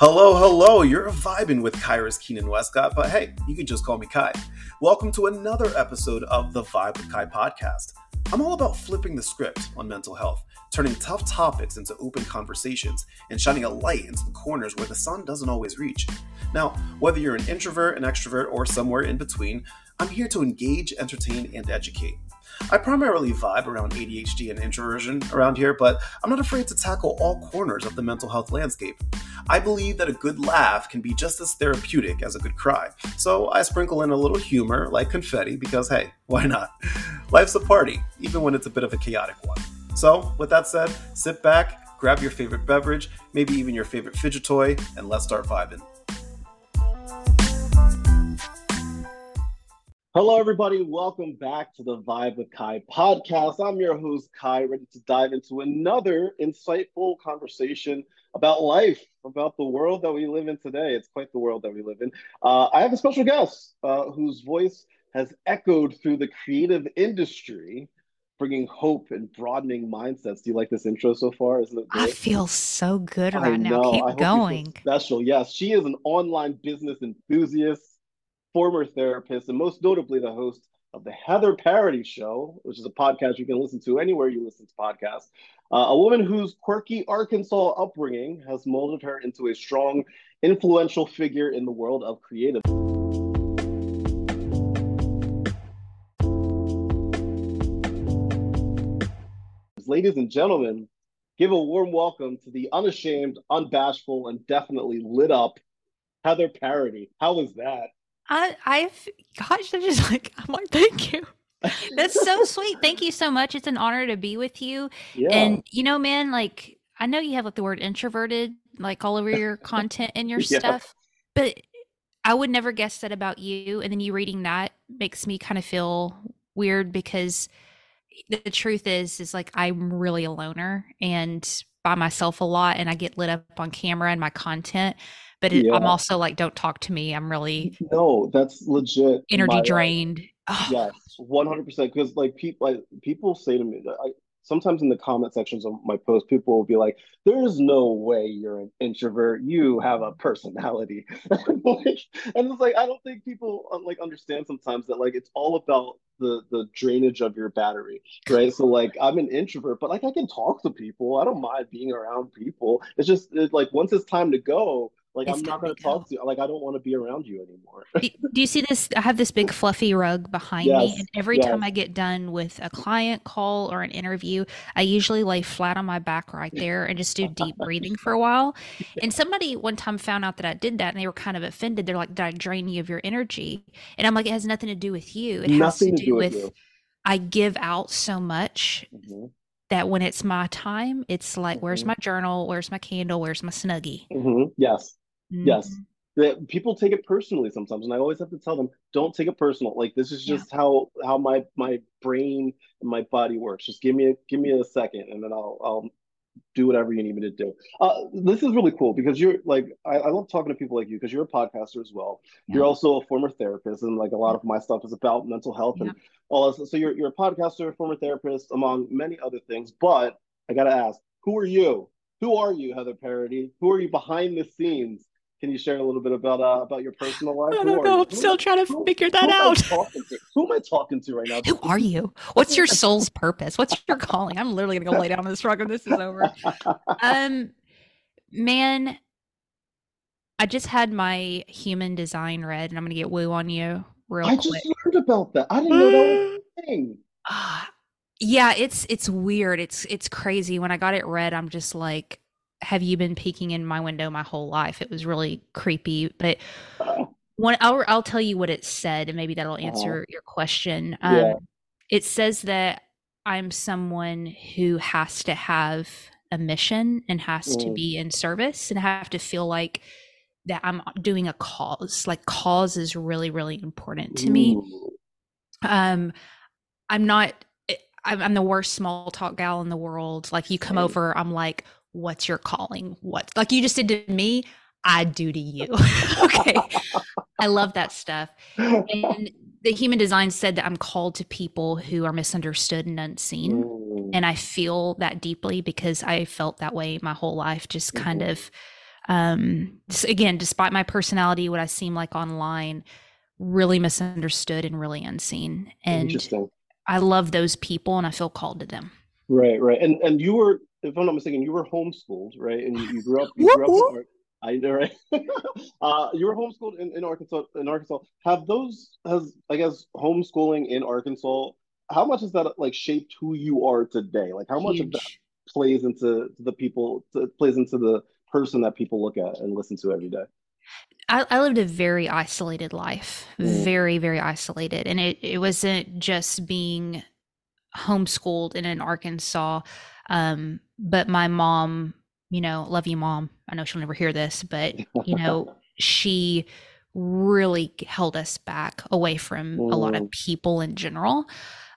Hello, hello. You're vibing with Kairos Keenan Westcott, but hey, you can just call me Ky. Welcome to another episode of the Vibe with Ky podcast. I'm all about flipping the script on mental health, turning tough topics into open conversations, and shining a light into the corners where the sun doesn't always reach. Now, whether you're an introvert, an extrovert, or somewhere in between, I'm here to engage, entertain, and educate. I primarily vibe around ADHD and introversion around here, but I'm not afraid to tackle all corners of the mental health landscape. I believe that a good laugh can be just as therapeutic as a good cry, so I sprinkle in a little humor like confetti because hey, why not? Life's a party, even when it's a bit of a chaotic one. So, with that said, sit back, grab your favorite beverage, maybe even your favorite fidget toy, and let's start vibing. Hello, everybody. Welcome back to the Vibe with Ky podcast. I'm your host, Ky, ready to dive into another insightful conversation about life, about the world that we live in today. It's quite the world that we live in. Uh, I have a special guest uh, whose voice has echoed through the creative industry, bringing hope and broadening mindsets. Do you like this intro so far? Isn't it? Great? I feel so good right now. Keep going. Special, yes. She is an online business enthusiast former therapist, and most notably the host of the Heather Parady Show, which is a podcast you can listen to anywhere you listen to podcasts. Uh, a woman whose quirky Arkansas upbringing has molded her into a strong, influential figure in the world of creative. Ladies and gentlemen, give a warm welcome to the unashamed, unbashful, and definitely lit up Heather Parady. How was that? I, I've, gosh, I'm just like, I'm like, thank you. That's so sweet. Thank you so much. It's an honor to be with you. Yeah. And you know, man, like I know you have like the word introverted like all over your content and your yeah. stuff, but I would never guess that about you. And then you reading that makes me kind of feel weird because the truth is, is like I'm really a loner and by myself a lot, and I get lit up on camera and my content but it, yeah. I'm also like, don't talk to me. I'm really no, that's legit energy drained. Yes, one hundred percent. Because like people, like people say to me that I sometimes in the comment sections of my post, people will be like, "There's no way you're an introvert. You have a personality." like, and it's like I don't think people uh, like understand sometimes that like it's all about the the drainage of your battery, right? So like I'm an introvert, but like I can talk to people. I don't mind being around people. It's just it, like once it's time to go, like it's I'm not going to talk to you. Like I don't want to be around you anymore. do, do, you see this? I have this big fluffy rug behind yes, me, and every yes. time I get done with a client call or an interview, I usually lay flat on my back right there and just do deep breathing for a while. And somebody one time found out that I did that, and they were kind of offended. They're like, "Did I drain you of your energy?" And I'm like, "It has nothing to do with you. It nothing has to do, to do with." with I give out so much mm-hmm that when it's my time, it's like, mm-hmm. where's my journal? Where's my candle? Where's my snuggie? Mm-hmm. Yes. Mm-hmm. Yes. That people take it personally sometimes, and I always have to tell them, don't take it personal. Like this is just yeah. how how my my brain and my body works. Just give me a give me a second, and then I'll I'll do whatever you need me to do. Uh, this is really cool because you're like I, I love talking to people like you because you're a podcaster as well. Yeah. You're also a former therapist, and like a lot of my stuff is about mental health yeah. and all this. So you're you're a podcaster, former therapist, among many other things. But I gotta ask, who are you? Who are you, Heather Parady? Who are you behind the scenes can you share a little bit about uh, about your personal life? I don't know. I'm still trying to who, figure that out. Who am I talking to right now? Who are you? What's your soul's purpose? What's your calling? I'm literally gonna go lay down on this rug when this is over. Um, man, I just had my human design read, and I'm gonna get woo on you real I quick. I just learned about that. I didn't know that was a thing. Yeah, it's it's weird. It's it's crazy. When I got it read, I'm just like have you been peeking in my window my whole life? It was really creepy, but one I'll, I'll tell you what it said, and maybe that'll uh-huh. answer your question. Um, yeah. It says that I'm someone who has to have a mission and has mm. to be in service and have to feel like that I'm doing a cause. Like cause is really, really important to me. Um, I'm not. Eh, I'm, I'm the worst small talk gal in the world. Like you come over, I'm like, what's your calling? What like you just did to me, I do to you. okay. I love that stuff. And the human design said that I'm called to people who are misunderstood and unseen. Mm. And I feel that deeply because I felt that way my whole life, just kind mm-hmm. of um again despite my personality what i seem like online really misunderstood and really unseen and i love those people and i feel called to them right right and and you were if i'm not mistaken you were homeschooled right and you, you grew up you grew up I know, right? uh, you were homeschooled in, in Arkansas. In Arkansas, have those has I guess homeschooling in Arkansas? How much has that like shaped who you are today? Like how much Huge. of that plays into the people to, plays into the person that people look at and listen to every day? I, I lived a very isolated life, mm. very very isolated, and it it wasn't just being homeschooled in an Arkansas, um, but my mom you know, love you, mom. I know she'll never hear this, but, you know, she really held us back away from a lot of mm. people in general.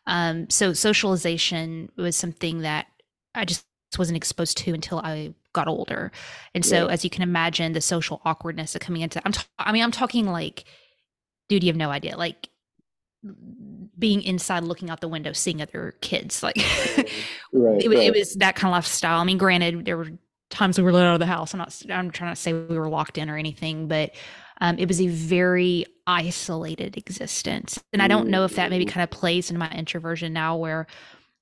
Um, so socialization was something that I just wasn't exposed to until I got older. And so, yeah. as you can imagine, the social awkwardness of coming into, I'm, t- I mean, I'm talking like, dude, you have no idea. Like, being inside looking out the window seeing other kids like right, it, right. it, was that kind of lifestyle i mean granted there were times we were let out of the house. I'm not, I'm trying to say we were locked in or anything, but um, it was a very isolated existence. And I don't know if that maybe kind of plays into my introversion now where,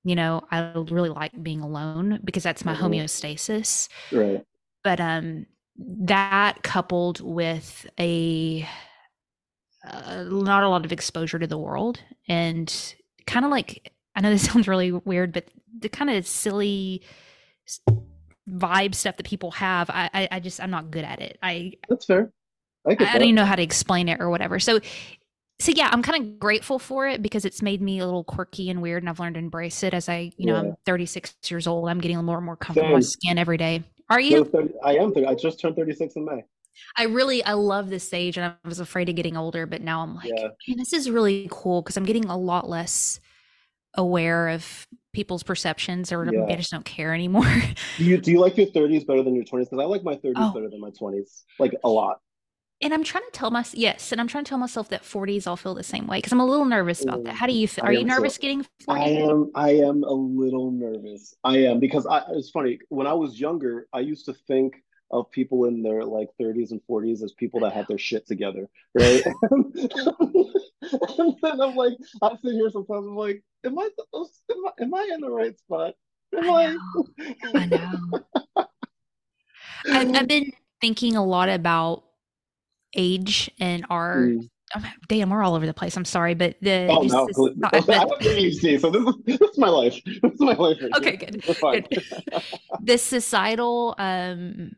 you know, I really like being alone because that's my mm-hmm. homeostasis. Right. But um, that coupled with a, uh, not a lot of exposure to the world and kind of like, I know this sounds really weird, but the kind of silly vibe stuff that people have, I, I, I just I'm not good at it. I that's fair. I, I don't even know how to explain it or whatever. So so yeah, I'm kind of grateful for it because it's made me a little quirky and weird, and I've learned to embrace it. As I, you know, yeah. I'm 36 years old. I'm getting more and more comfortable with skin every day. Are you? 30, I am. 30, I just turned 36 in May. I really I love this age, and I was afraid of getting older, but now I'm like, yeah. man, this is really cool because I'm getting a lot less aware of people's perceptions or yeah. I just don't care anymore. do you do you like your 30s better than your 20s? Because I like my 30s oh. better than my 20s, like a lot. And I'm trying to tell myself yes, and I'm trying to tell myself that 40s all feel the same way because I'm a little nervous about that. Mm, How do you feel? Are you nervous so, getting 40? I am. I am a little nervous. I am because I, it's funny when I was younger, I used to think of people in their like 30s and 40s as people that had their shit together, right? and then I'm like, I sit here sometimes. I'm like, am I supposed? Am I, am I in the right spot? Am I? Know. I, know. I've, I've been thinking a lot about age and our mm. Oh, damn, we're all over the place. I'm sorry, but the oh no, not, I have ADHD, so this is, this is my life. This is my life. Okay, good. good. this societal um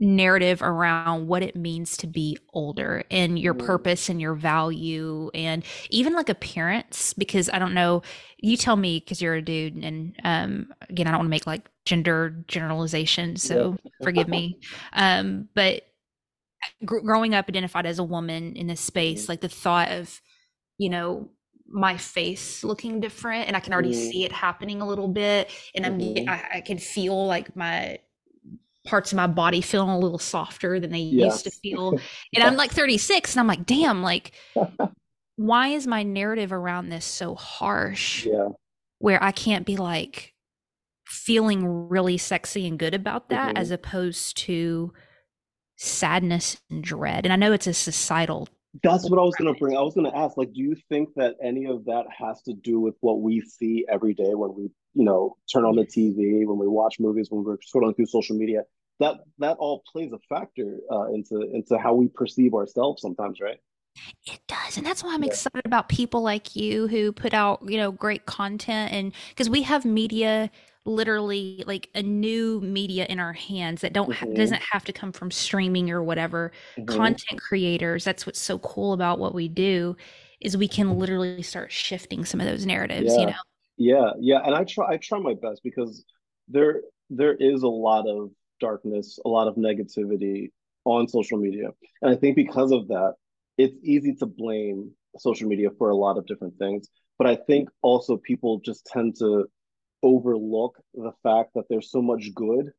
narrative around what it means to be older and your mm. purpose and your value and even like appearance because i don't know you tell me because you're a dude and um again i don't want to make like gender generalization so forgive me um but gr- growing up identified as a woman in this space mm. like the thought of you know my face looking different and i can already mm. see it happening a little bit and i'm mm-hmm. I, I can feel like my parts of my body feeling a little softer than they used to feel. And I'm like 36 and I'm like, damn, like, why is my narrative around this so harsh? Yeah. Where I can't be like feeling really sexy and good about that mm-hmm. as opposed to sadness and dread. And I know it's a societal that's what I was going to bring. I was going to ask, like, do you think that any of that has to do with what we see every day when we, you know, turn on the TV, when we watch movies, when we're scrolling through social media? That that all plays a factor uh, into into how we perceive ourselves sometimes, right? It does. And that's why I'm yeah. excited about people like you who put out, you know, great content and because we have media literally like a new media in our hands that don't mm-hmm. ha- doesn't have to come from streaming or whatever mm-hmm. content creators that's what's so cool about what we do is we can literally start shifting some of those narratives yeah. you know yeah yeah and i try i try my best because there there is a lot of darkness a lot of negativity on social media and i think because of that it's easy to blame social media for a lot of different things but i think also people just tend to overlook the fact that there's so much good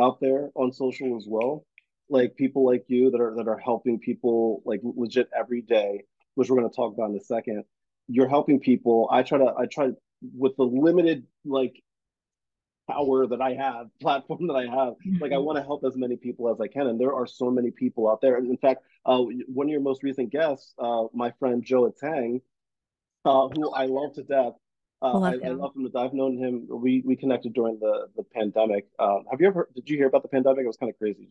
out there on social as well. Like people like you that are that are helping people like legit every day, which we're going to talk about in a second. You're helping people. I try to I try with the limited like power that I have, platform that I have. Like I Mhm. want to help as many people as I can, and there are so many people out there. And in fact, uh, one of your most recent guests, uh, my friend Joe Tang, uh, who I love to death. Uh, I love, I, I, love him. I've known him. We we connected during the the pandemic. Um, have you ever? Did you hear about the pandemic? It was kind of crazy.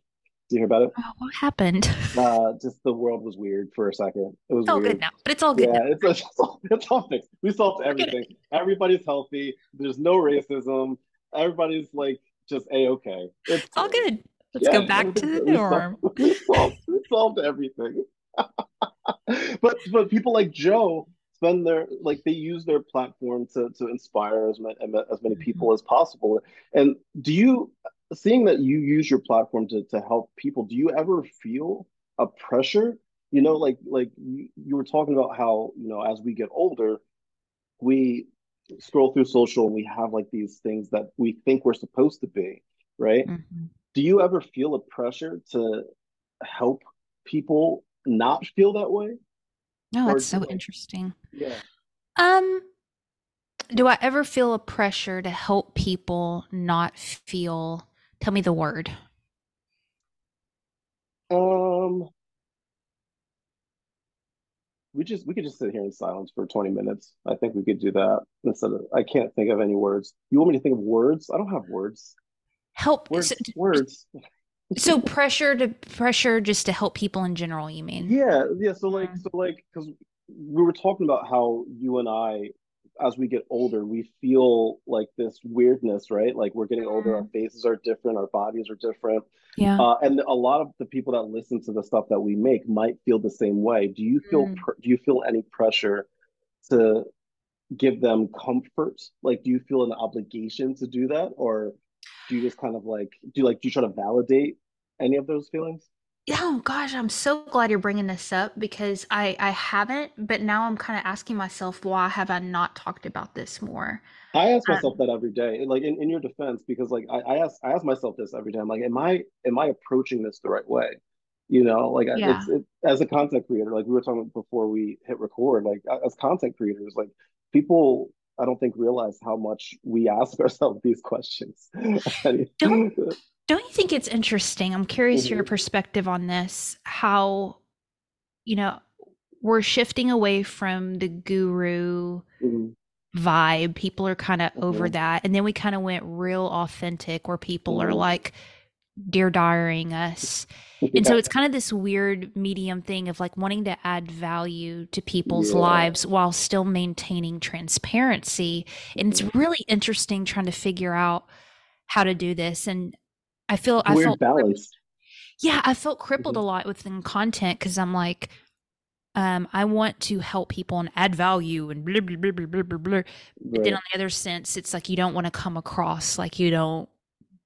You hear about it? Oh, what happened? Uh, just the world was weird for a second. It was It's all weird. good now, but it's all good Yeah, now. it's, it's, all, it's all fixed. We solved everything. Everybody's healthy. There's no racism. Everybody's like just a okay. It's It's all good. Let's yeah, go back to the we solved, norm. we solved, we solved everything. but but people like Joe spend their like they use their platform to to inspire as many as many people as possible. And do you seeing that you use your platform to to help people, do you ever feel a pressure? You know, like like you, you were talking about how, you know, as we get older, we scroll through social and we have like these things that we think we're supposed to be, right? Mhm. Do you ever feel a pressure to help people not feel that way? No, Or that's so like, interesting. yeah. Um, do I ever feel a pressure to help people not feel? Tell me the word. Um, we just we could just sit here in silence for 20 minutes. I think we could do that instead of I can't think of any words. You want me to think of words? I don't have words. Help. Words, So, words. so pressure to pressure just to help people in general, you mean? Yeah, yeah. So like, so like, because we were talking about how you and I, as we get older, we feel like this weirdness, right? Like we're getting older, our faces are different, our bodies are different. Yeah. Uh, and a lot of the people that listen to the stuff that we make might feel the same way. Do you feel Mm. pr do you feel any pressure to give them comfort? Like, do you feel an obligation to do that, or do you just kind of like do like do you try to validate any of those feelings? Yeah, Oh gosh, I'm so glad you're bringing this up because I I haven't, but now I'm kind of asking myself why have I not talked about this more? I ask Um, myself that every day, like in, in your defense, because like I, I ask I ask myself this every day. I'm like, am I am I approaching this the right way? You know, like yeah. it's it, as a content creator, like we were talking before we hit record, like as content creators, like people I don't think realize how much we ask ourselves these questions. Don't don't you think it's interesting? I'm curious your Mhm. perspective on this, how you know, we're shifting away from the guru Mhm, vibe. People are kind of over mhm, that. And then we kind of went real authentic where people are mhm. like dear diaring us. And so it's kind of this weird medium thing of like wanting to add value to people's yeah, lives while still maintaining transparency. And it's mhm. really interesting trying to figure out how to do this. And I feel I felt crip- balance. yeah, I felt crippled a Mhm, lot within content because I'm like, um, I want to help people and add value and blah blah blah blah blah blah blah. But then on the other sense, it's like you don't want to come across like you don't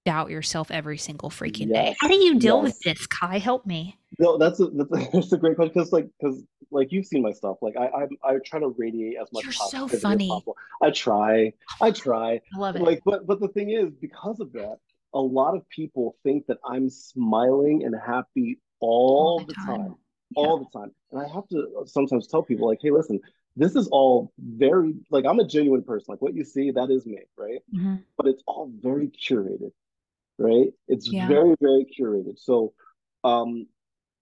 doubt yourself every single freaking day. How do you deal with this, Ky? Help me. No, that's a that's a, that's a great question because like because like you've seen my stuff. Like I I I try to radiate as much You're so positivity as funny. possible. I try, I try. I love it. Like, but but the thing is, because of that, a lot of people think that I'm smiling and happy All all the the time. time, Yeah. all the time. And I have to sometimes tell people like, hey, listen, this is all very like I'm a genuine person. Like what you see, that is me, right? hmm But it's all very curated, right? It's Yeah. very, very curated. So, um,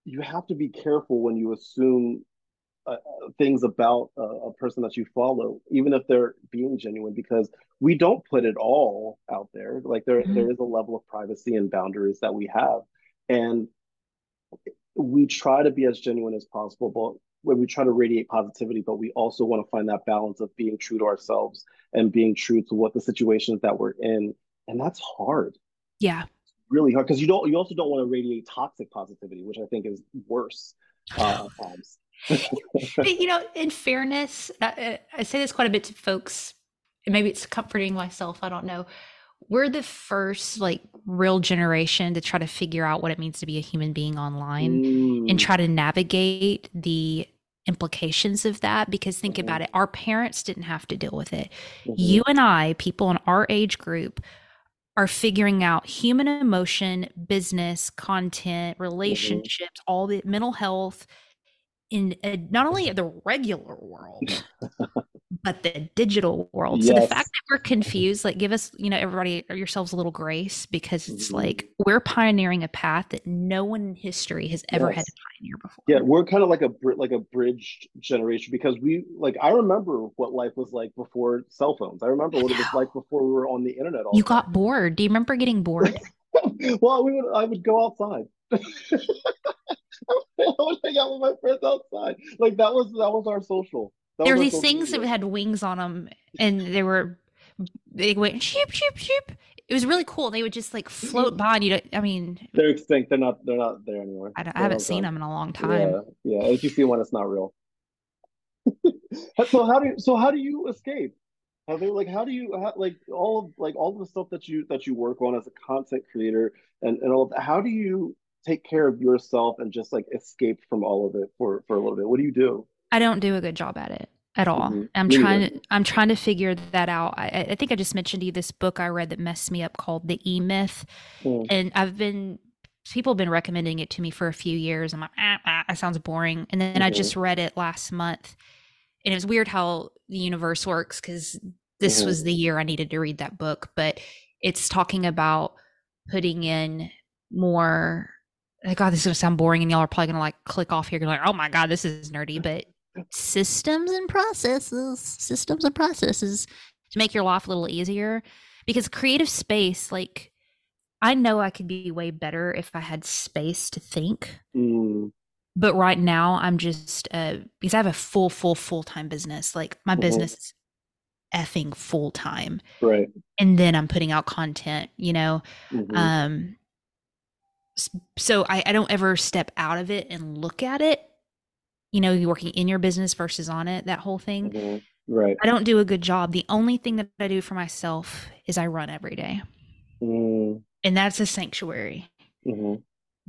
you have to be careful when you assume uh, uh, things about a, a person that you follow, even if they're being genuine, because we don't put it all out there. Like there, hmm there is a level of privacy and boundaries that we have, and we try to be as genuine as possible. But when we try to radiate positivity, but we also want to find that balance of being true to ourselves and being true to what the situations that we're in, and that's hard Yeah. really hard because you don't you also don't want to radiate toxic positivity, which I think is worse uh, at times. But, you know, in fairness, I, I I say this quite a bit to folks, and maybe it's comforting myself. I don't know. We're the first like real generation to try to figure out what it means to be a human being online and Mm, try to navigate the implications of that. Because think about mhm, it, our parents didn't have to deal with it. mhm, You and I, people in our age group, are figuring out human emotion, business, content, mhm, relationships, all the mental health in a, not only the regular world but the digital world. Yes. So the fact that we're confused, like give us, you know, everybody yourselves a little grace because it's mm-hmm. like we're pioneering a path that no one in history has ever yes. had to pioneer before. Yeah, we're kind of like a like a bridged generation because we like I remember what life was like before cell phones. I remember what it was like before we were on the internet. All you got bored. Do you remember getting bored? well, we would. I would go outside. I would hang out with my friends outside. Like that was that was our social. there were these things that had wings on them, and they were they went shoop shoop shoop. It was really cool. They would just like float by, and you. I mean, they're extinct. They're not. They're not there anymore. I, I haven't seen them in a long time. Yeah, yeah. If you see one, it's not real. so how do you, so how do you escape? How they like how do you how, like all of like all of the stuff that you that you work on as a content creator and and all of that, how do you take care of yourself and just like escape from all of it for for a little bit? What do you do? I don't do a good job at it at all. Mm-hmm. I'm Me trying to I'm trying to figure that out. I, I, think I just mentioned to you this book I read that messed me up called The E Myth, mm. and I've been people have been recommending it to me for a few years. I'm like, ah, ah that sounds boring, and then mm-hmm. I just read it last month, and it was weird how the universe works because this mm-hmm. was the year I needed to read that book, but it's talking about putting in more God, this is gonna sound boring, and y'all are probably gonna like click off here. You're like, oh my God, this is nerdy, but systems and processes, systems and processes to make your life a little easier. Because creative space, like, I know I could be way better if I had space to think. Mm. But right now, I'm just uh, because I have a full, full, full time business. Like my mm-hmm. business is effing full time. Right. And then I'm putting out content. You know, mm-hmm. um, so I, I don't ever step out of it and look at it. You know, you're working in your business versus on it, that whole thing. Mm-hmm. Right. I don't do a good job. The only thing that I do for myself is I run every day. Mm. And that's a sanctuary. Mm-hmm.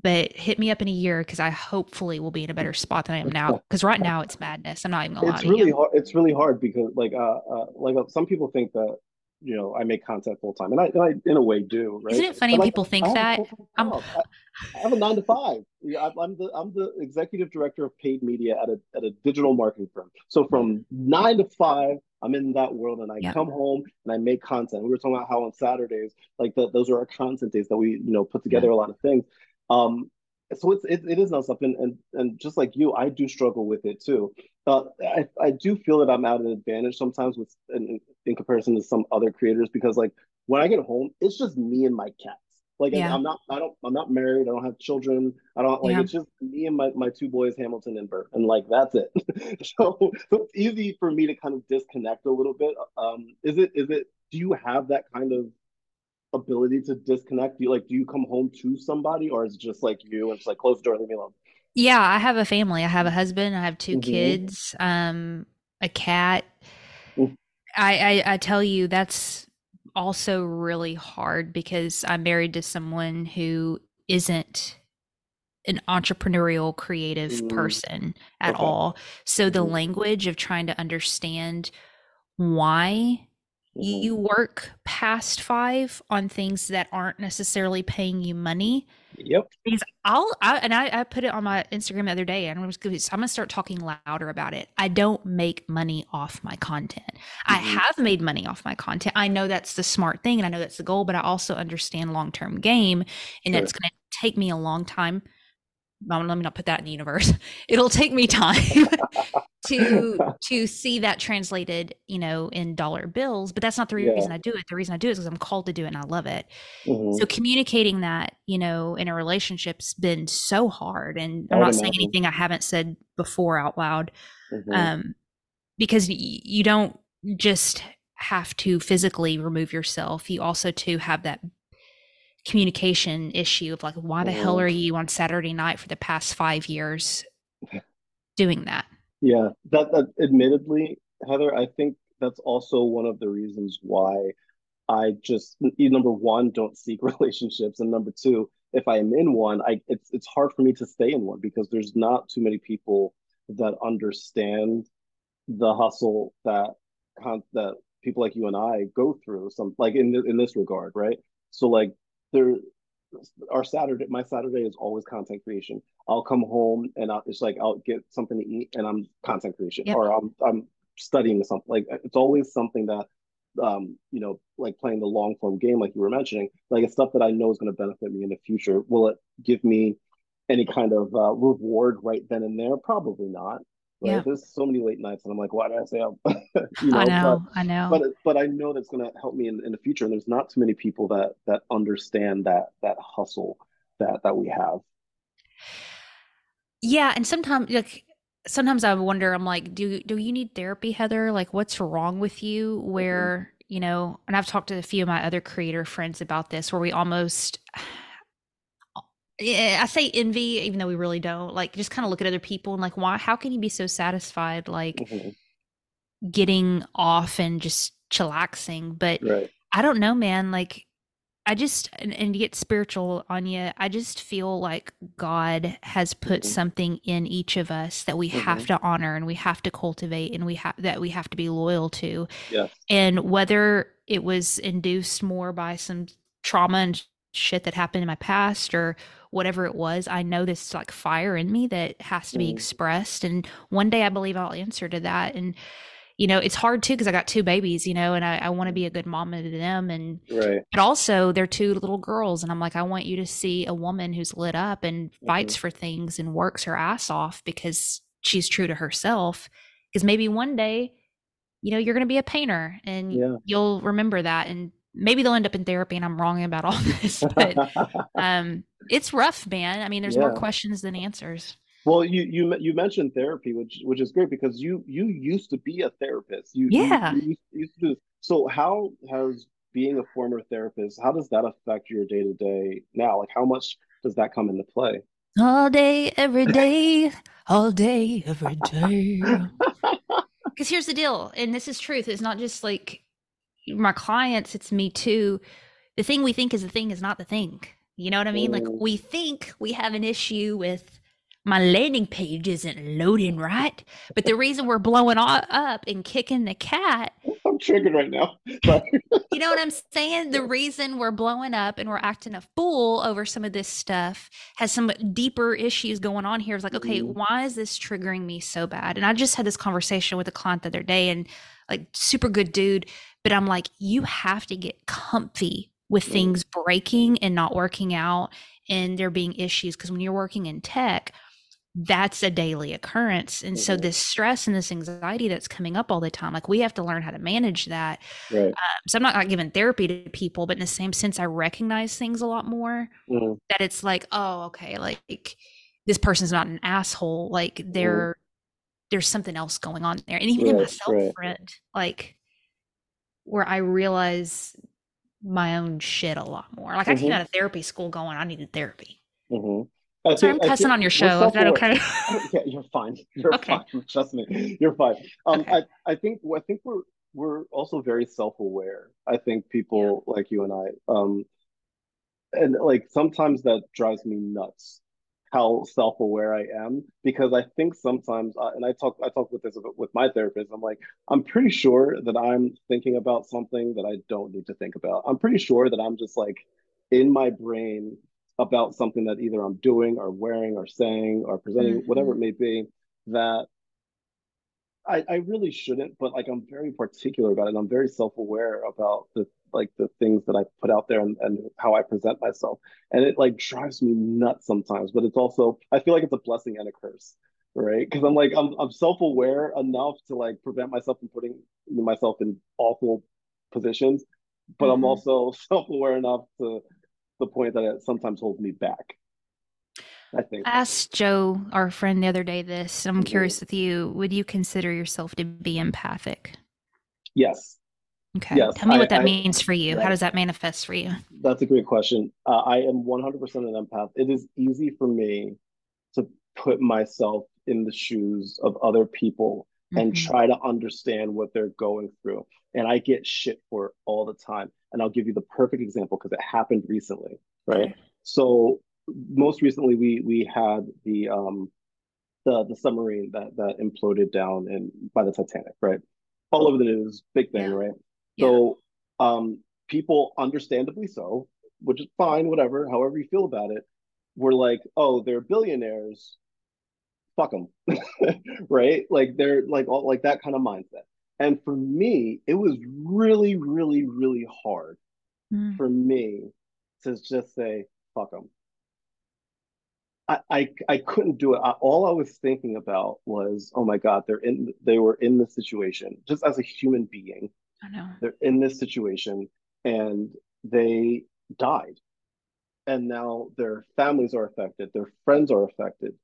But hit me up in a year because I hopefully will be in a better spot than I am now. Because right now it's madness. I'm not even gonna lie. It's really hard. It's really hard because like uh, uh like uh, some people think that you know I make content full time, and I, and I in a way do. Right? Isn't it funny but people I, think I that? I'm... I have a nine to five. Yeah, I'm the I'm the executive director of paid media at a at a digital marketing firm. So from nine to five, I'm in that world, and I come home and I make content. We were talking about how on Saturdays, like the, those are our content days that we you know put together a lot of things. Um, so it's it, it is not something and and just like you i do struggle with it too uh, I, I do feel that i'm at an advantage sometimes with in, in comparison to some other creators because like when i get home it's just me and my cats like yeah. i'm not i don't i'm not married i don't have children i don't like yeah. it's just me and my, my two boys hamilton and bert and like that's it so, so it's easy for me to kind of disconnect a little bit um is it is it do you have that kind of ability to disconnect? Do you like do you come home to somebody or is it just like you and it's like close the door, leave me alone? Yeah, I have a family. I have a husband, I have 2 mm-hmm. kids, um, a cat. Mm. I, I I tell you that's also really hard because I'm married to someone who isn't an entrepreneurial creative mm. person at okay. all. So the mm-hmm. language of trying to understand why. You work past five on things that aren't necessarily paying you money. Yep. Because I'll I, and I, I put it on my Instagram the other day, and I was I'm gonna start talking louder about it. I don't make money off my content. Mm-hmm. I have made money off my content. I know that's the smart thing, and I know that's the goal. But I also understand long term game, and sure. it's gonna take me a long time let me not put that in the universe. It'll take me time to to see that translated, you know, in dollar bills. But that's not the yeah. reason I do it. The reason I do it is because I'm called to do it and I love it. Mm-hmm. So communicating that, you know, in a relationship's been so hard. And I'm not imagine. saying anything I haven't said before out loud, mm-hmm. um, because y- you don't just have to physically remove yourself. You also to have that communication issue of like why the mm. hell are you on saturday night for the past five years doing that? Yeah that, that admittedly heather i think that's also one of the reasons why i just number one don't seek relationships and number two if i am in one i it's, it's hard for me to stay in one because there's not too many people that understand the hustle that that people like you and i go through some like in in this regard right? So like there our Saturday, my Saturday is always content creation. I'll come home and I'll, it's like I'll get something to eat and I'm content creation, yep. or I'm I'm studying something. Like it's always something that, um, you know, like playing the long form game, like you were mentioning. Like it's stuff that I know is going to benefit me in the future. Will it give me any kind of uh, reward right then and there? Probably not. Right? Yeah. There's so many late nights, and I'm like, why did I say you know, I know, but, I know. But but I know that's going to help me in, in the future. And there's not too many people that that understand that that hustle that that we have. Yeah, and sometimes like sometimes I wonder, I'm like, do do you need therapy, Heather? Like, what's wrong with you? Mm-hmm. Where mm-hmm. you know, and I've talked to a few of my other creator friends about this, where we almost yeah, I say envy, even though we really don't. Like, just kind of look at other people and like, why? How can you be so satisfied, like mm-hmm. getting off and just chillaxing? But right. I don't know, man. Like, I just and, and to get spiritual on you, I just feel like God has put mm-hmm. something in each of us that we mm-hmm. have to honor and we have to cultivate and we have that we have to be loyal to. Yes. And whether it was induced more by some trauma and shit that happened in my past or whatever it was i know this like fire in me that has to be mm. expressed and one day i believe i'll answer to that and you know it's hard too because i got two babies you know and i, I want to be a good mom to them and right. but also they're two little girls and i'm like i want you to see a woman who's lit up and mm-hmm. fights for things and works her ass off because she's true to herself because maybe one day you know you're going to be a painter and yeah. you'll remember that and maybe they'll end up in therapy and I'm wrong about all this, but um, it's rough, man. I mean, there's yeah. more questions than answers. Well, you you you mentioned therapy, which which is great because you you used to be a therapist. You yeah. You, you used to do, so how has being a former therapist how does that affect your day to day now? Like how much does that come into play? All day, every day, all day, every day. Because here's the deal, and this is truth. It's not just like my clients, it's me too. The thing we think is the thing is not the thing. You know what I mean? Like mm. we think we have an issue with my landing page isn't loading right. But the reason we're blowing up and kicking the cat. I'm triggered right now. you know what I'm saying? The reason we're blowing up and we're acting a fool over some of this stuff has some deeper issues going on here. It's like, okay, mm. why is this triggering me so bad? And I just had this conversation with a client the other day and like super good dude. But I'm like, you have to get comfy with things breaking and not working out and there being issues. Because when you're working in tech, that's a daily occurrence. And so this stress and this anxiety that's coming up all the time, like we have to learn how to manage that. Right. Um, so I'm not, not giving therapy to people, but in the same sense, I recognize things a lot more mm-hmm. that it's like, oh, okay, like this person's not an asshole. Like mm-hmm. they're, mm-hmm. there's something else going on there. And even right, in myself, right. friend, like where I realize my own shit a lot more. Like mm-hmm. I came out of therapy school going, I needed therapy. Mm-hmm. I Sorry, I'm cussing on your show. Is that okay? yeah, you're fine. You're okay. fine. Trust me, you're fine. Um, okay. I, I think I think we're we're also very self-aware. I think people yeah. like you and I, um, and like sometimes that drives me nuts how self-aware I am because I think sometimes uh, and I talk I talk with this with my therapist I'm like I'm pretty sure that I'm thinking about something that I don't need to think about. I'm pretty sure that I'm just like in my brain about something that either I'm doing or wearing or saying or presenting mm-hmm. whatever it may be that I, I really shouldn't, but like I'm very particular about it. I'm very self-aware about the like the things that I put out there and, and how I present myself. And it like drives me nuts sometimes, but it's also I feel like it's a blessing and a curse, right? Because I'm like I'm I'm self-aware enough to like prevent myself from putting myself in awful positions, but mm-hmm. I'm also self-aware enough to the point that it sometimes holds me back. I think. I asked Joe, our friend, the other day this. I'm mm-hmm. curious with you. Would you consider yourself to be empathic? Yes. Okay. Yes, Tell me I, what that I, means for you. How does that manifest for you? That's a great question. Uh, I am 100% an empath. It is easy for me to put myself in the shoes of other people mm-hmm. and try to understand what they're going through. And I get shit for it all the time. And I'll give you the perfect example because it happened recently, right? Okay. So most recently we we had the um the the submarine that that imploded down in by the Titanic, right? All over the news, big thing, yeah. right? So um, people, understandably so, which is fine, whatever, however you feel about it, were like, oh, they're billionaires, fuck them, right? Like they're like all like that kind of mindset. And for me, it was really, really, really hard mm. for me to just say, fuck them. I, I, I couldn't do it. I, all I was thinking about was, oh my God, they're in they were in this situation just as a human being. I know. They're in this situation and they died. And now their families are affected, their friends are affected.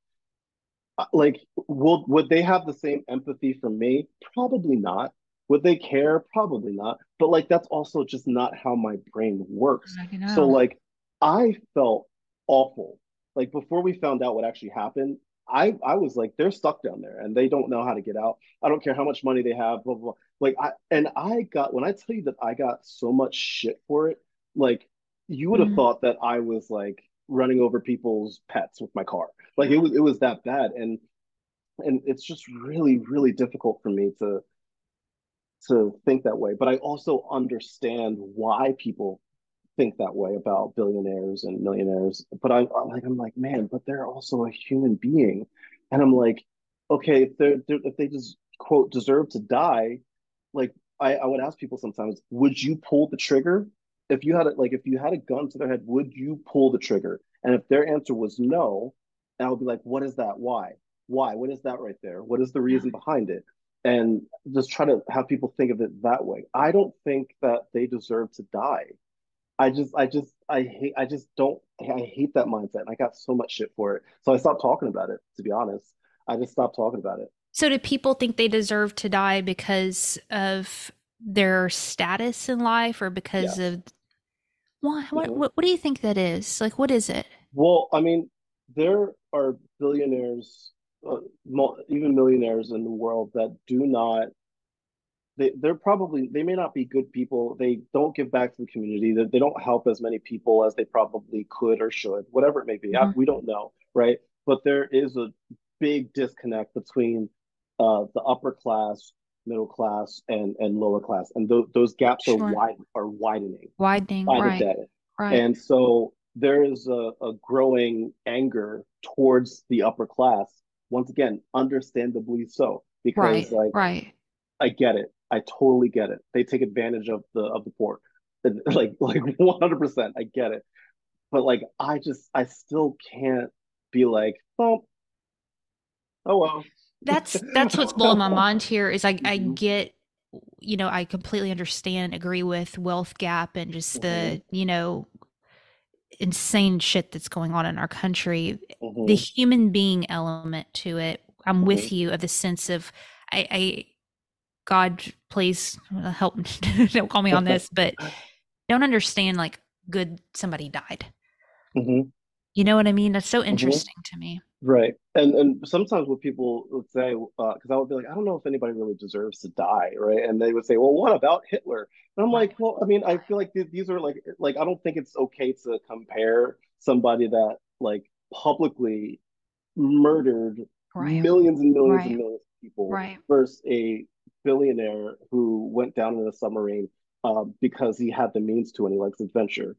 Uh, like, will would they have the same empathy for me? Probably not. Would they care? Probably not. But like that's also just not how my brain works. So like I felt awful. Like before we found out what actually happened, I I was like, they're stuck down there and they don't know how to get out. I don't care how much money they have, blah blah. blah. Like I and I got when I tell you that I got so much shit for it, like you would have mm-hmm. thought that I was like running over people's pets with my car. Like it was it was that bad. And and it's just really, really difficult for me to to think that way. But I also understand why people think that way about billionaires and millionaires. But I, am like, I'm like, man, but they're also a human being, and I'm like, okay, if they're, they're if they just quote deserve to die, like I, I would ask people sometimes, would you pull the trigger if you had it? Like if you had a gun to their head, would you pull the trigger? And if their answer was no, and I would be like, what is that? Why? Why? What is that right there? What is the reason behind it? And just try to have people think of it that way. I don't think that they deserve to die. I just, I just, I hate, I just don't, I hate that mindset. And I got so much shit for it. So I stopped talking about it, to be honest. I just stopped talking about it. So do people think they deserve to die because of their status in life or because yes. of why? What, what, what do you think that is? Like, what is it? Well, I mean, there are billionaires, uh, even millionaires in the world that do not they, they're probably they may not be good people they don't give back to the community they, they don't help as many people as they probably could or should whatever it may be mm-hmm. I, we don't know right but there is a big disconnect between uh, the upper class middle class and and lower class and th- those gaps sure. are wide are widening widening right. right and so there is a, a growing anger towards the upper class once again understandably so because right, like right i get it I totally get it. They take advantage of the of the poor, like like one hundred percent. I get it, but like I just I still can't be like, oh, oh well. That's that's what's blowing my mind here. Is I I mm-hmm. get, you know, I completely understand, agree with wealth gap and just the mm-hmm. you know insane shit that's going on in our country. Mm-hmm. The human being element to it, I'm with mm-hmm. you of the sense of I, I God, please help. don't call me on this, but don't understand like good somebody died. Mm-hmm. You know what I mean? That's so mm-hmm. interesting to me. Right, and and sometimes what people would say, because uh, I would be like, I don't know if anybody really deserves to die, right? And they would say, well, what about Hitler? And I'm like, well, I mean, I feel like these are like, like I don't think it's okay to compare somebody that like publicly murdered right. millions and millions right. and millions of people right. versus a billionaire who went down in a submarine uh, because he had the means to and he likes adventure.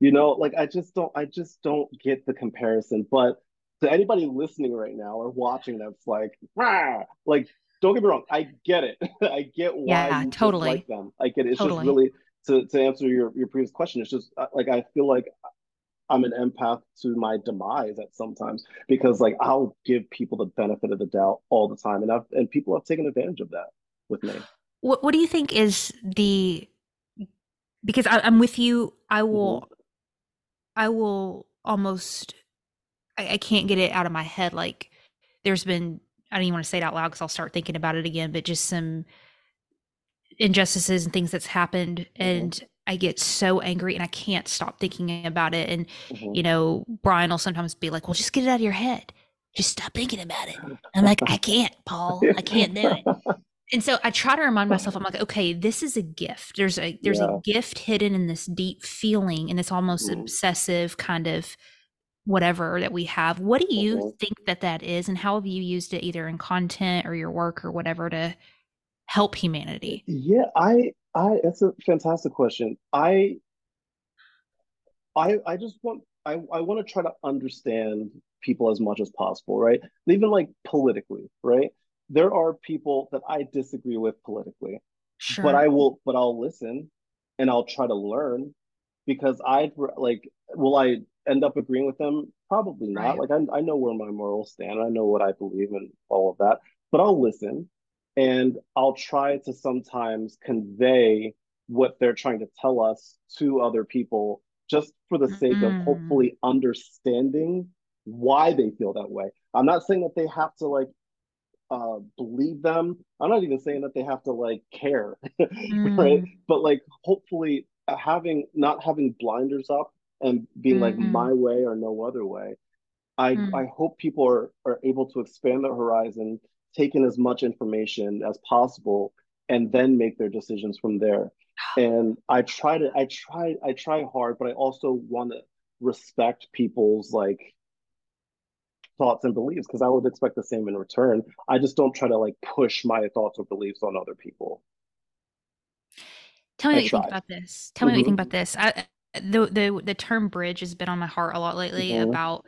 You know, like I just don't, I just don't get the comparison. But to anybody listening right now or watching, that's like, Rah! like, don't get me wrong, I get it. I get why yeah, you totally like them. I get it. It's totally. just really to to answer your your previous question. It's just uh, like I feel like I'm an empath to my demise at sometimes because like I'll give people the benefit of the doubt all the time, and I've and people have taken advantage of that with me. What What do you think is the? Because I, am with you. I will. Mm-hmm. I will almost. I, I can't get it out of my head. Like there's been. I don't even want to say it out loud because I'll start thinking about it again. But just some injustices and things that's happened, mm-hmm. and I get so angry and I can't stop thinking about it. And, mm-hmm. you know, Brian will sometimes be like, well, just get it out of your head. Just stop thinking about it. I'm like, I can't, Paul. I can't do it. and so I try to remind myself, I'm like, okay, this is a gift. There's a there's yeah. a gift hidden in this deep feeling and this almost mm. obsessive kind of whatever that we have. What do you mm-hmm. think that that is, and how have you used it either in content or your work or whatever to help humanity? Yeah, I I that's a fantastic question. I I I just want I I want to try to understand people as much as possible, right? Even like politically, right? There are people that I disagree with politically, Sure. but I will, but I'll listen and I'll try to learn because I'd like, will I end up agreeing with them? Probably not. Right. Like I, I know where my morals stand. I know what I believe and all of that, but I'll listen and I'll try to sometimes convey what they're trying to tell us to other people just for the sake of Mm, hopefully understanding why they feel that way. I'm not saying that they have to like uh believe them. I'm not even saying that they have to like care, right? mm, But like hopefully having not having blinders up and being like mm, my way or no other way. I mm. I hope people are are able to expand their horizon, take in as much information as possible, and then make their decisions from there. And I try to I try I try hard, but I also want to respect people's like thoughts and beliefs because I would expect the same in return. I just don't try to like push my thoughts or beliefs on other people. Tell me I what you think about this. Tell me what you think hmm about this. I, the the the term bridge has been on my heart a lot lately hmm about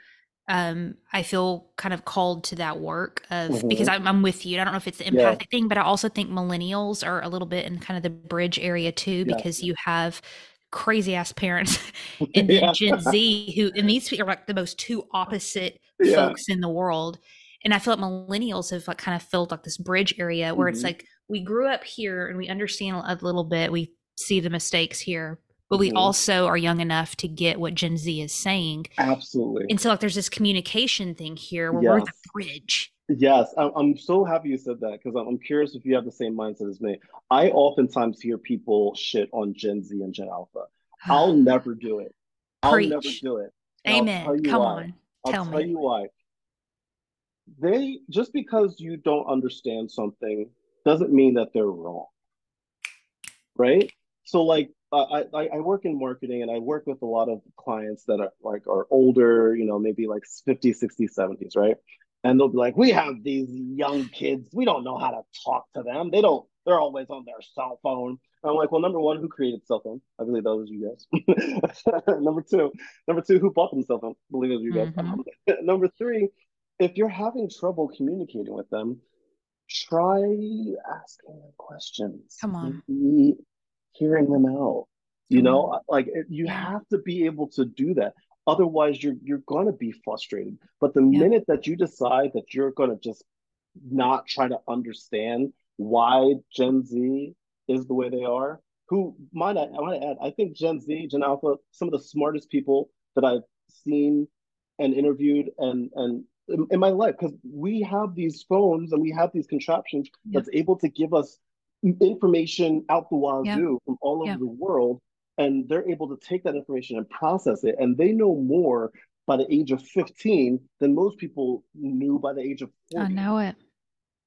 um I feel kind of called to that work of because hmm I'm I'm with you. I don't know if it's the Yeah. empathic thing, but I also think millennials are a little bit in kind of the bridge area too because Yes. you have crazy ass parents and then Yeah. Gen Z who and these are like the most two opposite Yeah. folks in the world. And I feel like millennials have like kind of filled like this bridge area where it's hmm like we grew up here and we understand a little bit. We see the mistakes here, but we hmm also are young enough to get what Gen Z is saying. Absolutely. And so like there's this communication thing here where we're the bridge. Yes, I'm, I'm so happy you said that because I'm, I'm curious if you have the same mindset as me. I oftentimes hear people shit on Gen Z and Gen Alpha. I'll never do it. I'll never Preach. do it. And Amen. Come why. on. I'll Tell tell me. you why. They just because you don't understand something doesn't mean that they're wrong, right? So like I I work in marketing and I work with a lot of clients that are like are older, you know, maybe like 50, 60, 70s, right? And they'll be like, "We have these young kids. We don't know how to talk to them. They don't they're always on their cell phone." I'm like, "Well, number one, who created cell phone? I believe that was you guys. number two, number two, who bought them cell phone? I believe it was you guys. hmm Um, number three, if you're having trouble communicating with them, try asking them questions, Come on. maybe hearing them out. You mm-hmm. know, like you have to be able to do that. Otherwise, you're you're gonna be frustrated. But the Yeah. minute that you decide that you're gonna just not try to understand why Gen Z is the way they are, who might I, I might add, I think Gen Z, Gen Alpha, some of the smartest people that I've seen and interviewed and and in, in my life, because we have these phones and we have these contraptions Yeah. that's able to give us information out the Yeah. wazoo from all over Yeah. the world, and they're able to take that information and process it, and they know more by the age of 15 than most people knew by the age of 40. I know it.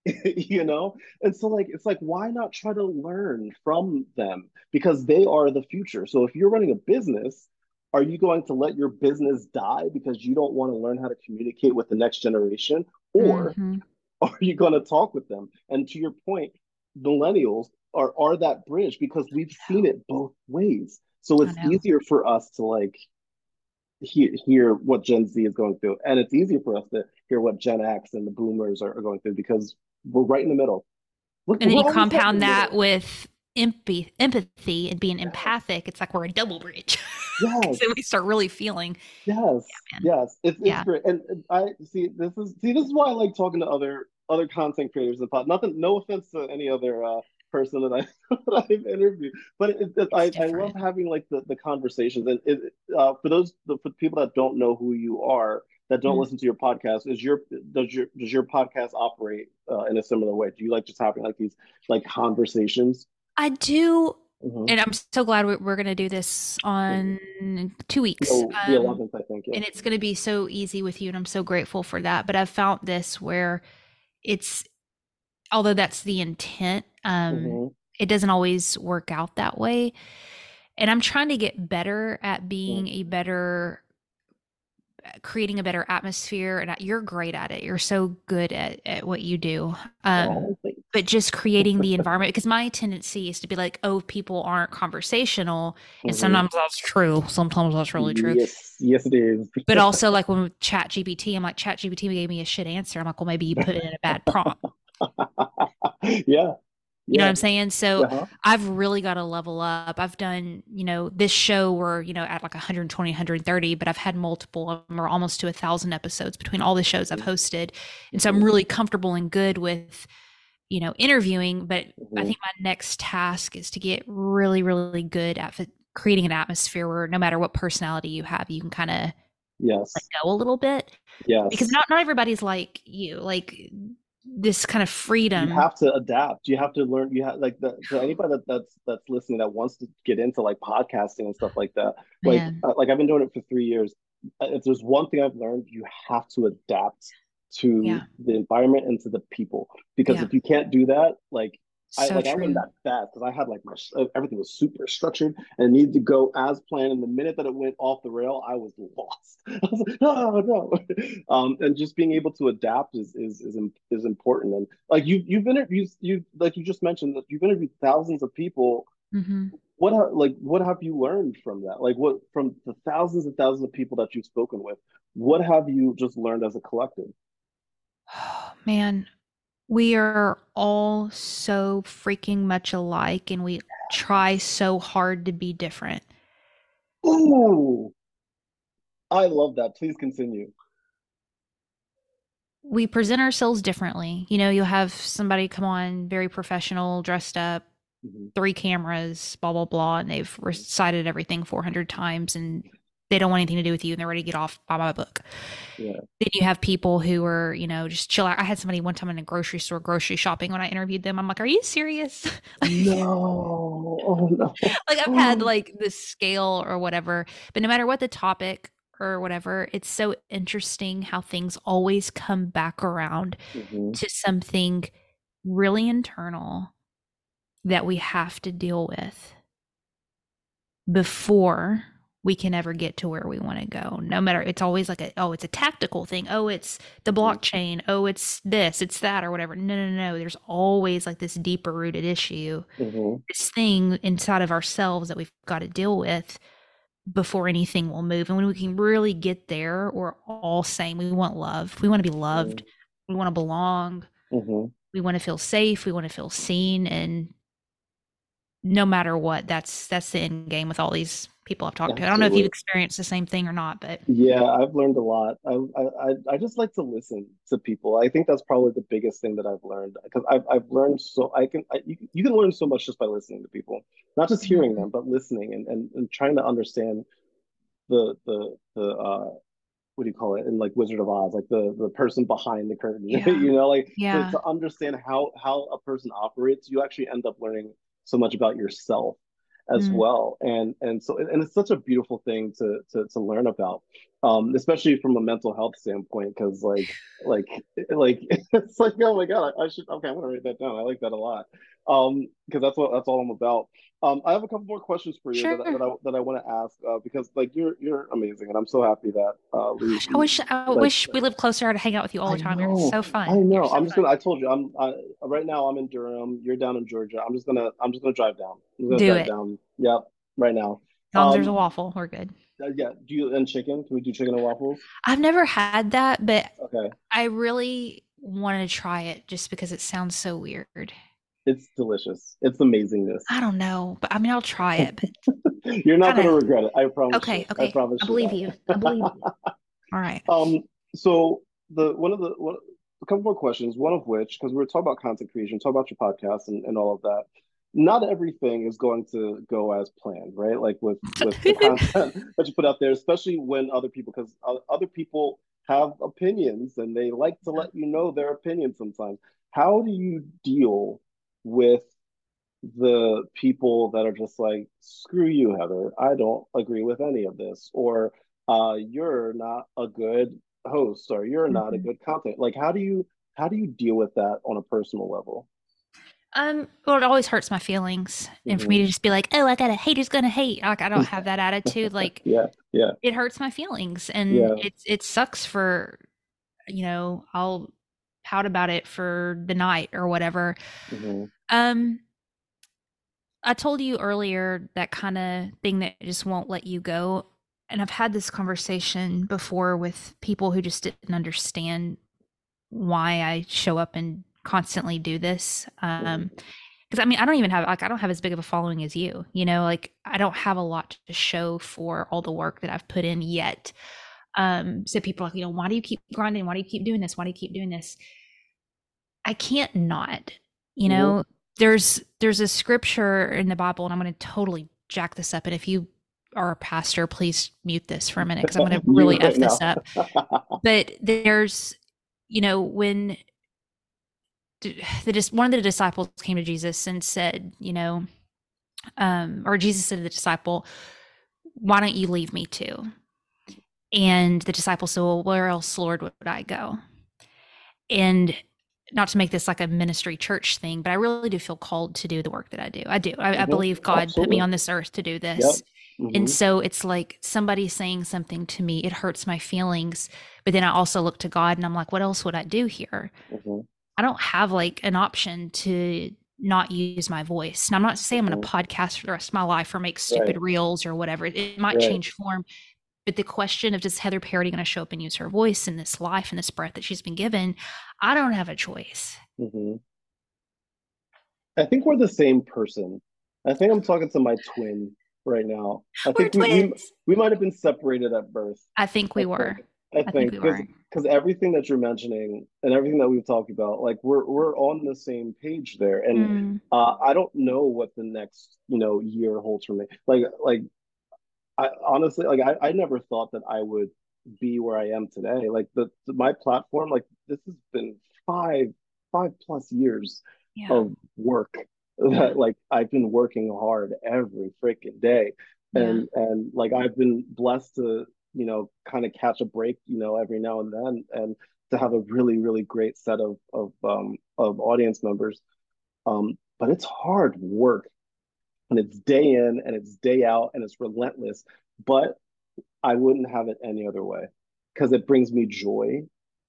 you know and so like it's like why not try to learn from them because they are the future so if you're running a business are you going to let your business die because you don't want to learn how to communicate with the next generation or hmm are you going to talk with them and to your point millennials are are that bridge because we've seen it both ways so it's easier for us to like hear, hear what Gen Z is going through. And it's easier for us to hear what Gen X and the boomers are, are going through because we're right in the middle. We're, And then you always right in the compound that middle. with empathy, empathy and being Yes, empathic. It's like we're a double bridge. yes, so we start really feeling, yes, man. yes. It's it's Yeah. great. And and I see this is see this is why I like talking to other other content creators in the pod. Nothing, no offense to any other uh person that I that I've interviewed, but it, it, I I love having like the the conversations. And it, uh, for those the, for people that don't know who you are, that don't Mm. listen to your podcast, is your does your does your podcast operate uh, in a similar way? Do you like just having like these like conversations? I do, hmm and I'm so glad we- we're going to do this on two weeks. Oh, the Um, eleventh, I think. Yeah. and it's going to be so easy with you, and I'm so grateful for that. But I've found this where it's, although that's the intent, um, hmm it doesn't always work out that way. And I'm trying to get better at being a better creating a better atmosphere and you're great at it. You're so good at, at what you do. Um, oh, but just creating the environment because my tendency is to be like oh people aren't conversational and mm-hmm. sometimes that's true. Sometimes that's really true. Yes yes it is. But also like when chat gpt i'm like chat gpt gave me a shit answer. I'm like well maybe you put it in a bad prompt. Yeah you know what I'm saying? So uh-huh. I've really got to level up. I've done, you know, this show where, you know, at like 120, 130, but I've had multiple or almost to a thousand episodes between all the shows I've mm-hmm. hosted. And so I'm really comfortable and good with, you know, interviewing. But mm-hmm. I think my next task is to get really, really good at creating an atmosphere where no matter what personality you have, you can kind of yes let go a little bit. Yes. Because not, not everybody's like you. Like this kind of freedom. You have to adapt. You have to learn. You have like the, to anybody that, that's that's listening that wants to get into like podcasting and stuff like that. Like uh, like I've been doing it for three years. Uh, if there's one thing I've learned, you have to adapt to yeah. the environment and to the people because yeah. if you can't do that, like I like true. I went that fast because I had like my uh, everything was super structured and needed to go as planned. And the minute that it went off the rail, I was lost. I was like, oh no. Um, and just being able to adapt is is is is important. And like you you've interviewed you like you just mentioned that you've interviewed thousands of people. Mm-hmm. What have, like what have you learned from that? Like what from the thousands and thousands of people that you've spoken with? What have you just learned as a collective? Man, we are all so freaking much alike and we try so hard to be different. Ooh. I love that. Please continue. We present ourselves differently. You know, you'll have somebody come on very professional, dressed up, mm-hmm. three cameras, blah, blah, blah, and they've recited everything 400 times and they don't want anything to do with you and they're ready to get off by my book. Yeah. Then you have people who are, you know, just chill out. I had somebody one time in a grocery store grocery shopping when I interviewed them. I'm like, are you serious? no. Oh, no. like I've had like the scale or whatever, but no matter what the topic or whatever, it's so interesting how things always come back around mm-hmm. to something really internal that we have to deal with before we can ever get to where we want to go. No matter it's always like a oh, it's a tactical thing. Oh, it's the mm-hmm. blockchain. Oh, it's this, it's that, or whatever. No, no, no. There's always like this deeper rooted issue, mm-hmm. this thing inside of ourselves that we've got to deal with before anything will move. And when we can really get there, we're all saying we want love. We want to be loved. Mm-hmm. We want to belong. Mm-hmm. We want to feel safe. We want to feel seen. And no matter what, that's that's the end game with all these people I've talked Absolutely. to. I don't know if you've experienced the same thing or not, but yeah, I've learned a lot. I, I I just like to listen to people. I think that's probably the biggest thing that I've learned because I've I've learned so I can I, you, you can learn so much just by listening to people, not just hearing mm-hmm. them, but listening and, and and trying to understand the the the uh what do you call it in like Wizard of Oz, like the the person behind the curtain. Yeah. you know, like yeah. to, to understand how how a person operates, you actually end up learning so much about yourself as mm. well and and so and it's such a beautiful thing to to, to learn about um especially from a mental health standpoint because like like like it's like oh my god I, I, should okay i'm gonna write that down. I like that a lot. Um because that's what that's all i'm about. Um i have a couple more questions for you sure. that, that, i that i want to ask uh, because like you're you're amazing and i'm so happy that uh we, i wish i like, wish we lived closer to hang out with you all the time. You're so fun. I know. so i'm just fun. gonna i told you i'm I, right now i'm in durham. You're down in georgia. I'm just gonna i'm just gonna drive down. Do it. down. Yep. Right now. As long as there's a um, waffle we're good yeah. Do you and chicken? Can we do chicken and waffles? I've never had that, but okay. I really wanted to try it just because it sounds so weird. It's delicious. It's amazingness. I don't know, but I mean, I'll try it. But You're not going to regret it. I promise. Okay. You. Okay. I promise. I believe you. I believe you. All right. Um. So the one of the one, a couple more questions. One of which, because we are talking about content creation, talk about your podcast and, and all of that not everything is going to go as planned, right? Like with with the content that you put out there, especially when other people, because other people have opinions and they like to let you know their opinion sometimes. How do you deal with the people that are just like, screw you, Heather, I don't agree with any of this, or uh, you're not a good host, or you're mm-hmm. not a mm-hmm. good content. Like, how do you how do you deal with that on a personal level? Um, well, it always hurts my feelings, and for me Mm-hmm. to just be like, "Oh, I got a hater's gonna hate," like I don't have that attitude. Like Yeah, yeah, it hurts my feelings, and Yeah. it's it sucks for, you know, I'll pout about it for the night or whatever. hmm Um, I told you earlier that kind of thing that just won't let you go. And I've had this conversation before with people who just didn't understand why I show up and constantly do this. Um, because I mean, I don't even have like I don't have as big of a following as you. You know, like I don't have a lot to show for all the work that I've put in yet. Um, so people are like, you know, why do you keep grinding? Why do you keep doing this? Why do you keep doing this? I can't not. You Mhm. know, there's there's a scripture in the Bible, and I'm going to totally jack this up. And if you are a pastor, please mute this for a minute because I'm going to really f this up but there's you know when the one of the disciples came to jesus and said you know um or jesus said to the disciple why don't you leave me too and the disciple said well where else lord would i go and not to make this like a ministry church thing but i really do feel called to do the work that i do i do i, I Mhm. believe god put me on this earth to do this and Mhm. so it's like somebody saying something to me, it hurts my feelings. But then I also look to God and I'm like, what else would I do here? Mhm. I don't have like an option to not use my voice. And I'm not saying I'm going to podcast for the rest of my life or make stupid Right. reels or whatever. It, might Right. change form. But the question of does Heather Parady going to show up and use her voice in this life and this breath that she's been given? I don't have a choice. Mhm. I think we're the same person. I think I'm talking to my twin right now. I We're think we, we, might have been separated at birth. I think we were. I I think think we were. because everything that you're mentioning and everything that we've talked about, like we're we're on the same page there. And Mm, uh, I don't know what the next you know year holds for me. Like like I honestly like I, I never thought that I would be where I am today. Like the, the my platform, like this has been five five plus years yeah. of work that like I've been working hard every freaking day. yeah. And and like I've been blessed to, you know, kind of catch a break, you know, every now and then and to have a really, really great set of of um of audience members. Um, but it's hard work and it's day in and it's day out and it's relentless. But I wouldn't have it any other way because it brings me joy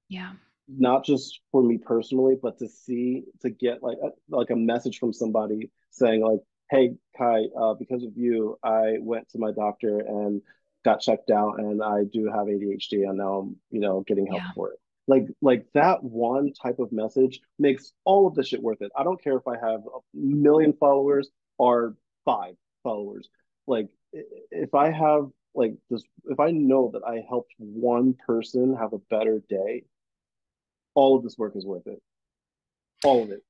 Yeah. not just for me personally, but to see to get like a, like a message from somebody saying like, "Hey, Ky, uh, because of you, I went to my doctor and got checked out, and I do have ADHD, and now I'm you know getting help Yeah. for it." Like like that one type of message makes all of the shit worth it. I don't care if I have a million followers or five followers. Like if I have like this, if I know that I helped one person have a better day, all of this work is worth it. All of it.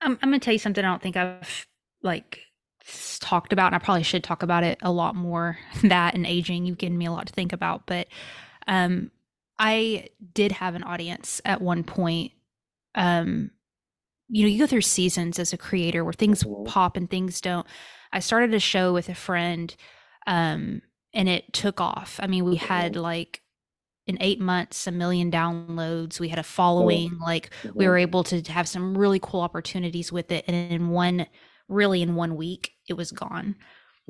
I'm, I'm gonna tell you something I don't think I've like talked about, and I probably should talk about it a lot more. That and aging, you've given me a lot to think about. But um, I did have an audience at one point. Um, you know, you go through seasons as a creator where things Mhm. pop and things don't. I started a show with a friend, um, and it took off. I mean, we had Mhm. like in eight months a million downloads. We had a following. Like we were able to have some really cool opportunities with it and in one really in one week it was gone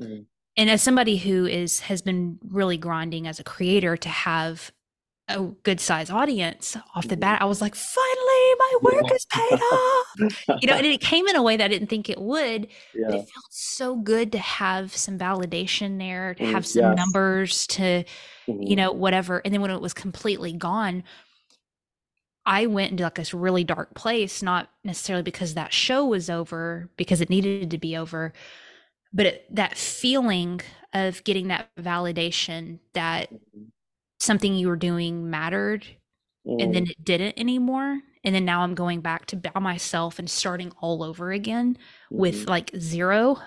Mhm. and as somebody who is has been really grinding as a creator to have a good size audience off the bat i was like finally my work Yeah. is paid off you know and it came in a way that i didn't think it would but yeah. it felt so good to have some validation there to Mm, have some yes. numbers to Mhm. you know, whatever. And then when it was completely gone, I went into like this really dark place, not necessarily because that show was over, because it needed to be over, but it, that feeling of getting that validation that something you were doing mattered and then Mm, it didn't anymore. And then now I'm going back to by myself and starting all over again with mhm. like zero.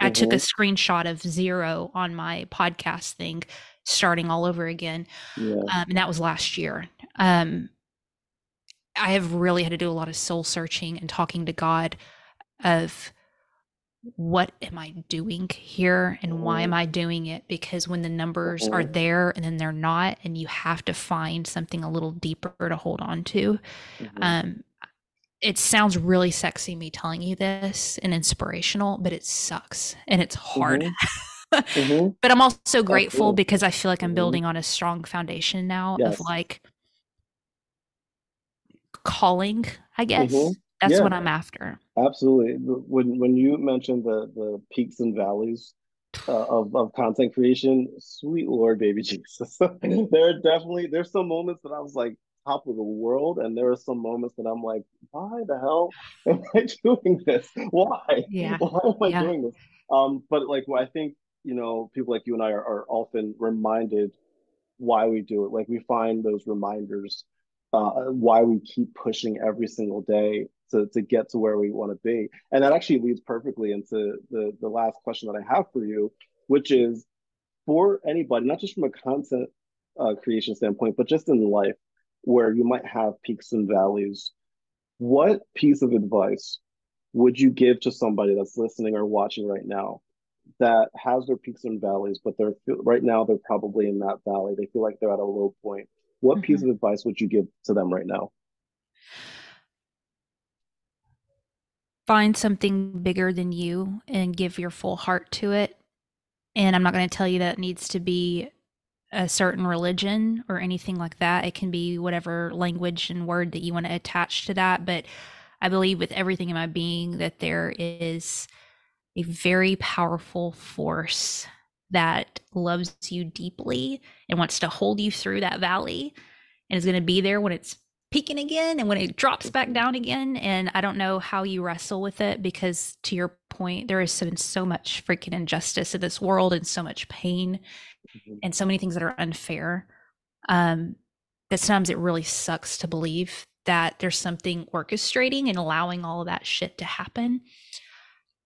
I took a Mhm. screenshot of zero on my podcast thing, starting all over again yeah. um, and that was last year. Um, I have really had to do a lot of soul searching and talking to God of what am I doing here and why am Mhm. I doing it? Because when the numbers are Mhm. there and then they're not, and you have to find something a little deeper to hold on to. Mhm. Um, it sounds really sexy me telling you this and inspirational, but it sucks and it's hard. Mm-hmm. mm-hmm. But I'm also grateful because I feel like I'm mm-hmm. building on a strong foundation now yes. of like calling, I guess. Mm-hmm. That's yeah. what I'm after. Absolutely. When when you mentioned the the peaks and valleys uh, of of content creation, sweet Lord, baby Jesus, there are definitely there's some moments that I was like, top of the world. And there are some moments that I'm like, why the hell am I doing this? Why? Yeah. Why am I yeah. doing this? Um, but like, I think, you know, people like you and I are, are often reminded why we do it. Like we find those reminders, uh, why we keep pushing every single day to, to get to where we want to be. And that actually leads perfectly into the, the last question that I have for you, which is for anybody, not just from a content uh, creation standpoint, but just in life, where you might have peaks and valleys, what piece of advice would you give to somebody that's listening or watching right now that has their peaks and valleys, but they're right now they're probably in that valley. They feel like they're at a low point. What mm-hmm. piece of advice would you give to them right now? Find something bigger than you and give your full heart to it. And I'm not going to tell you that needs to be a certain religion or anything like that. It can be whatever language and word that you want to attach to that. But I believe with everything in my being that there is a very powerful force that loves you deeply and wants to hold you through that valley and is going to be there when it's peaking again and when it drops back down again. And I don't know how you wrestle with it because, to your point, there is been so much freaking injustice in this world and so much pain mm-hmm. and so many things that are unfair um, that sometimes it really sucks to believe that there's something orchestrating and allowing all of that shit to happen.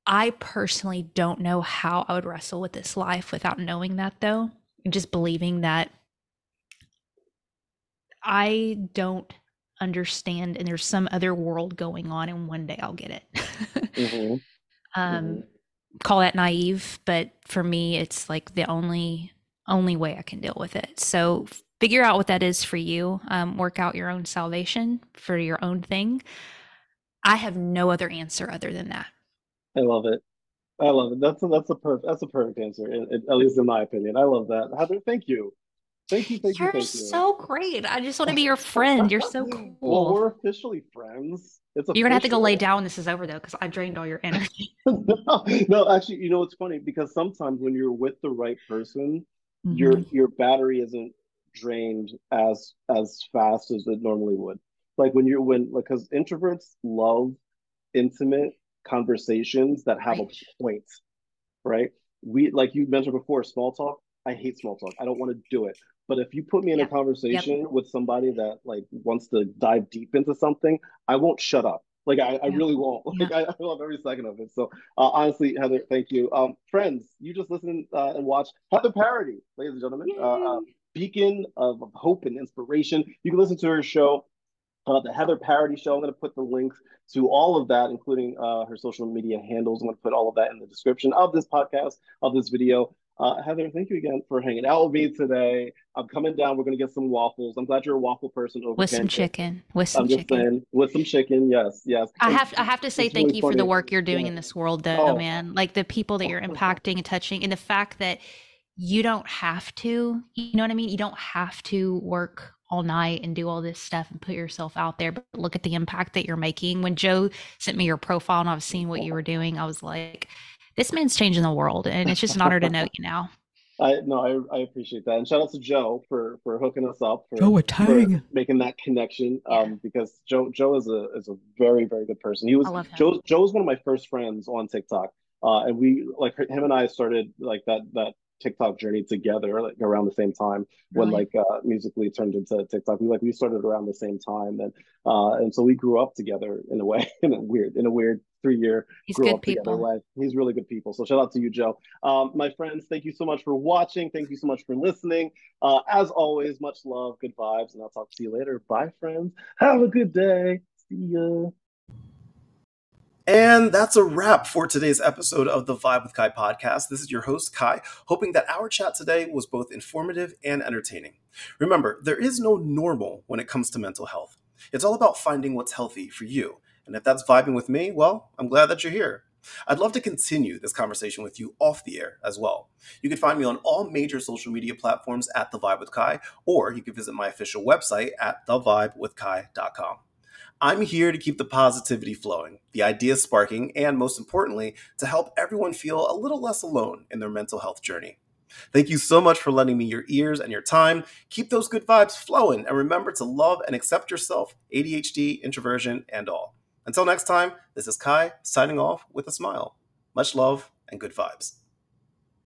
I personally don't know how I would wrestle with this life without knowing that, though, and just believing that I don't understand and there's some other world going on and one day I'll get it. mm-hmm. Um, mm-hmm. call that naive, but for me it's like the only only way I can deal with it. So figure out what that is for you. Um, work out your own salvation for your own thing. I have no other answer other than that. I love it. I love it. That's a, that's a perfect that's a perfect answer, at least in my opinion. I love that. Heather, thank you. Thank you, thank You're you, thank you. so great. I just want to be your friend. You're so cool. Well, we're officially friends. It's You're gonna have to go lay down when this is over though, because I drained all your energy. no, no, actually, you know it's funny because sometimes when you're with the right person, mm-hmm. your your battery isn't drained as as fast as it normally would. Like when you're when like because introverts love intimate conversations that have right. a point, right? We like you mentioned before, small talk. I hate small talk. I don't want to do it. But if you put me in yep. a conversation yep. with somebody that like wants to dive deep into something, I won't shut up. Like I, I really won't. Like I, I, love every second of it. So uh, honestly, Heather, thank you. Um, friends, you just listen uh, and watch Heather Parady, ladies and gentlemen, uh, uh, beacon of, of, hope and inspiration. You can listen to her show, uh, the Heather Parady Show. I'm going to put the links to all of that, including uh, her social media handles. I'm going to put all of that in the description of this podcast, of this video. Uh, Heather, thank you again for hanging out with me today. I'm coming down. We're going to get some waffles. I'm glad you're a waffle person. Over here. with some chicken. With some I'm just chicken. Saying, with some chicken. Yes, yes. I have I have to say thank really you funny. for the work you're doing yeah. in this world, though, oh. man. Like the people that you're impacting and touching, and the fact that you don't have to. You know what I mean? You don't have to work all night and do all this stuff and put yourself out there but look at the impact that you're making when joe sent me your profile and i was seeing what you were doing i was like this man's changing the world, and it's just an honor to know you now. I no, I, I appreciate that, and shout out to Joe for for hooking us up for, Joe for making that connection. Um, because Joe Joe is a is a very very good person. He was Joe Joe was one of my first friends on TikTok, uh, and we like him and I started like that that TikTok journey together, like around the same time when like uh, Musical.ly turned into TikTok. We like we started around the same time, and uh, and so we grew up together in a way, in a weird, in a weird three year He's grew up people. together way. He's really good people. So shout out to you, Joe. Um, my friends, thank you so much for watching. Thank you so much for listening. Uh, as always, much love, good vibes, and I'll talk to you later. Bye, friends. Have a good day. See ya. And that's a wrap for today's episode of the Vibe with Ky podcast. This is your host, Ky, hoping that our chat today was both informative and entertaining. Remember, there is no normal when it comes to mental health. It's all about finding what's healthy for you And if that's vibing with me, well, I'm glad that you're here. I'd love to continue this conversation with you off the air as well. You can find me on all major social media platforms at The Vibe with Ky, or you can visit my official website at thevibewithky.com. I'm here to keep the positivity flowing, the ideas sparking, and most importantly, to help everyone feel a little less alone in their mental health journey. Thank you so much for lending me your ears and your time. Keep those good vibes flowing, and remember to love and accept yourself, ADHD, introversion, and all. Until next time, this is Ky signing off with a smile. Much love and good vibes.